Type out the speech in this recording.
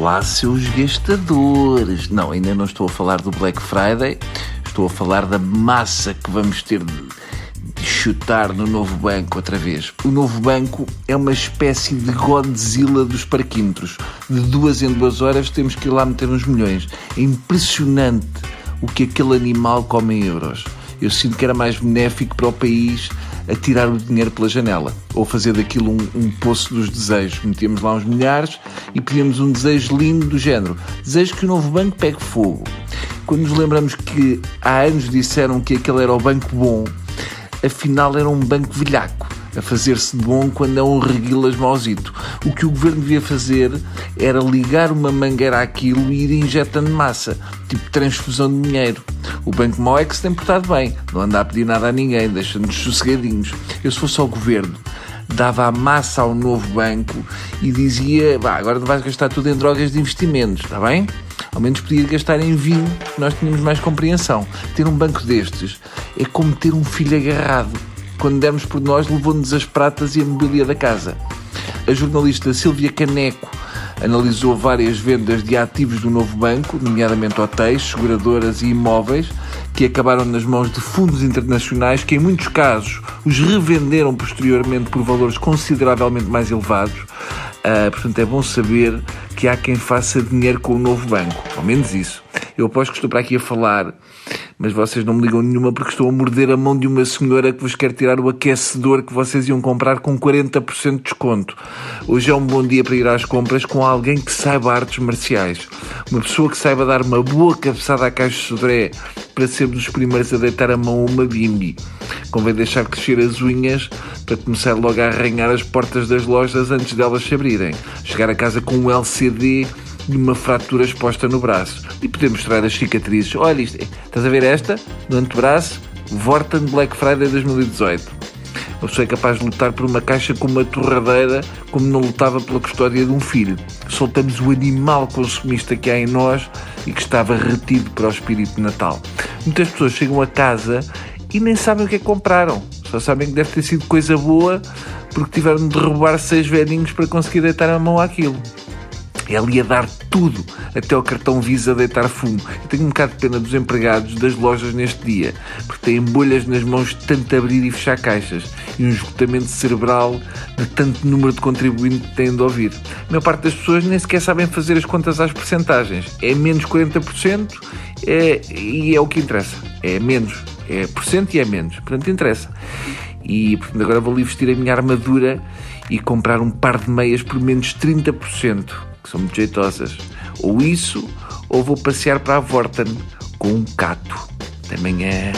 lá, seus gastadores. Não, ainda não estou a falar do Black Friday, estou a falar da massa que vamos ter de chutar no novo banco outra vez. O novo banco é uma espécie de Godzilla dos parquímetros. De duas em duas horas temos que ir lá meter uns milhões. É impressionante o que aquele animal come em euros. Eu sinto que era mais benéfico para o país a tirar o dinheiro pela janela ou fazer daquilo um, um poço dos desejos. Metíamos lá uns milhares e pedíamos um desejo lindo do género: desejo que o novo banco pegue fogo. Quando nos lembramos que há anos disseram que aquele era o banco bom, afinal era um banco velhaco, a fazer-se bom quando é um reguilas mauzito. O que o governo devia fazer era ligar uma mangueira àquilo e ir injetando massa, tipo transfusão de dinheiro. O Banco Mau é que se tem portado bem, não anda a pedir nada a ninguém, deixa-nos sossegadinhos. Eu, se fosse ao governo, dava a massa ao novo banco e dizia: agora vais gastar tudo em drogas de investimentos, está bem? Ao menos podia gastar em vinho, nós tínhamos mais compreensão. Ter um banco destes é como ter um filho agarrado. Quando dermos por nós, levou-nos as pratas e a mobília da casa. A jornalista Silvia Caneco analisou várias vendas de ativos do novo banco, nomeadamente hotéis, seguradoras e imóveis, que acabaram nas mãos de fundos internacionais que, em muitos casos, os revenderam posteriormente por valores consideravelmente mais elevados. Uh, portanto, é bom saber que há quem faça dinheiro com o novo banco. Ao menos isso. Eu aposto que estou para aqui a falar, mas vocês não me ligam nenhuma porque estou a morder a mão de uma senhora que vos quer tirar o aquecedor que vocês iam comprar com 40% de desconto. Hoje é um bom dia para ir às compras com alguém que saiba artes marciais. Uma pessoa que saiba dar uma boa cabeçada à caixa de sodré para sermos os primeiros a deitar a mão a uma bimbi. Convém deixar crescer as unhas para começar logo a arranhar as portas das lojas antes delas se abrirem. Chegar a casa com um LCD e uma fratura exposta no braço. E poder mostrar as cicatrizes. Olha isto, estás a ver esta? No antebraço, Vorten Black Friday 2018. Uma pessoa é capaz de lutar por uma caixa com uma torradeira como não lutava pela custódia de um filho. Soltamos o animal consumista que há em nós e que estava retido para o espírito de Natal. Muitas pessoas chegam a casa e nem sabem o que é que compraram. Só sabem que deve ter sido coisa boa porque tiveram de roubar seis velhinhos para conseguir deitar a mão àquilo. É ali a dar tudo, até o cartão Visa deitar fumo. Eu tenho um bocado de pena dos empregados das lojas neste dia, porque têm bolhas nas mãos de tanto abrir e fechar caixas e um esgotamento cerebral de tanto número de contribuintes que têm de ouvir. A maior parte das pessoas nem sequer sabem fazer as contas às percentagens. É menos 40% é, e é o que interessa. É menos. É por cento e é menos. Portanto, interessa. E portanto, agora vou ali vestir a minha armadura e comprar um par de meias por menos 30% que são muito jeitosas. Ou isso, ou vou passear para a Vorten com um cato. Até amanhã.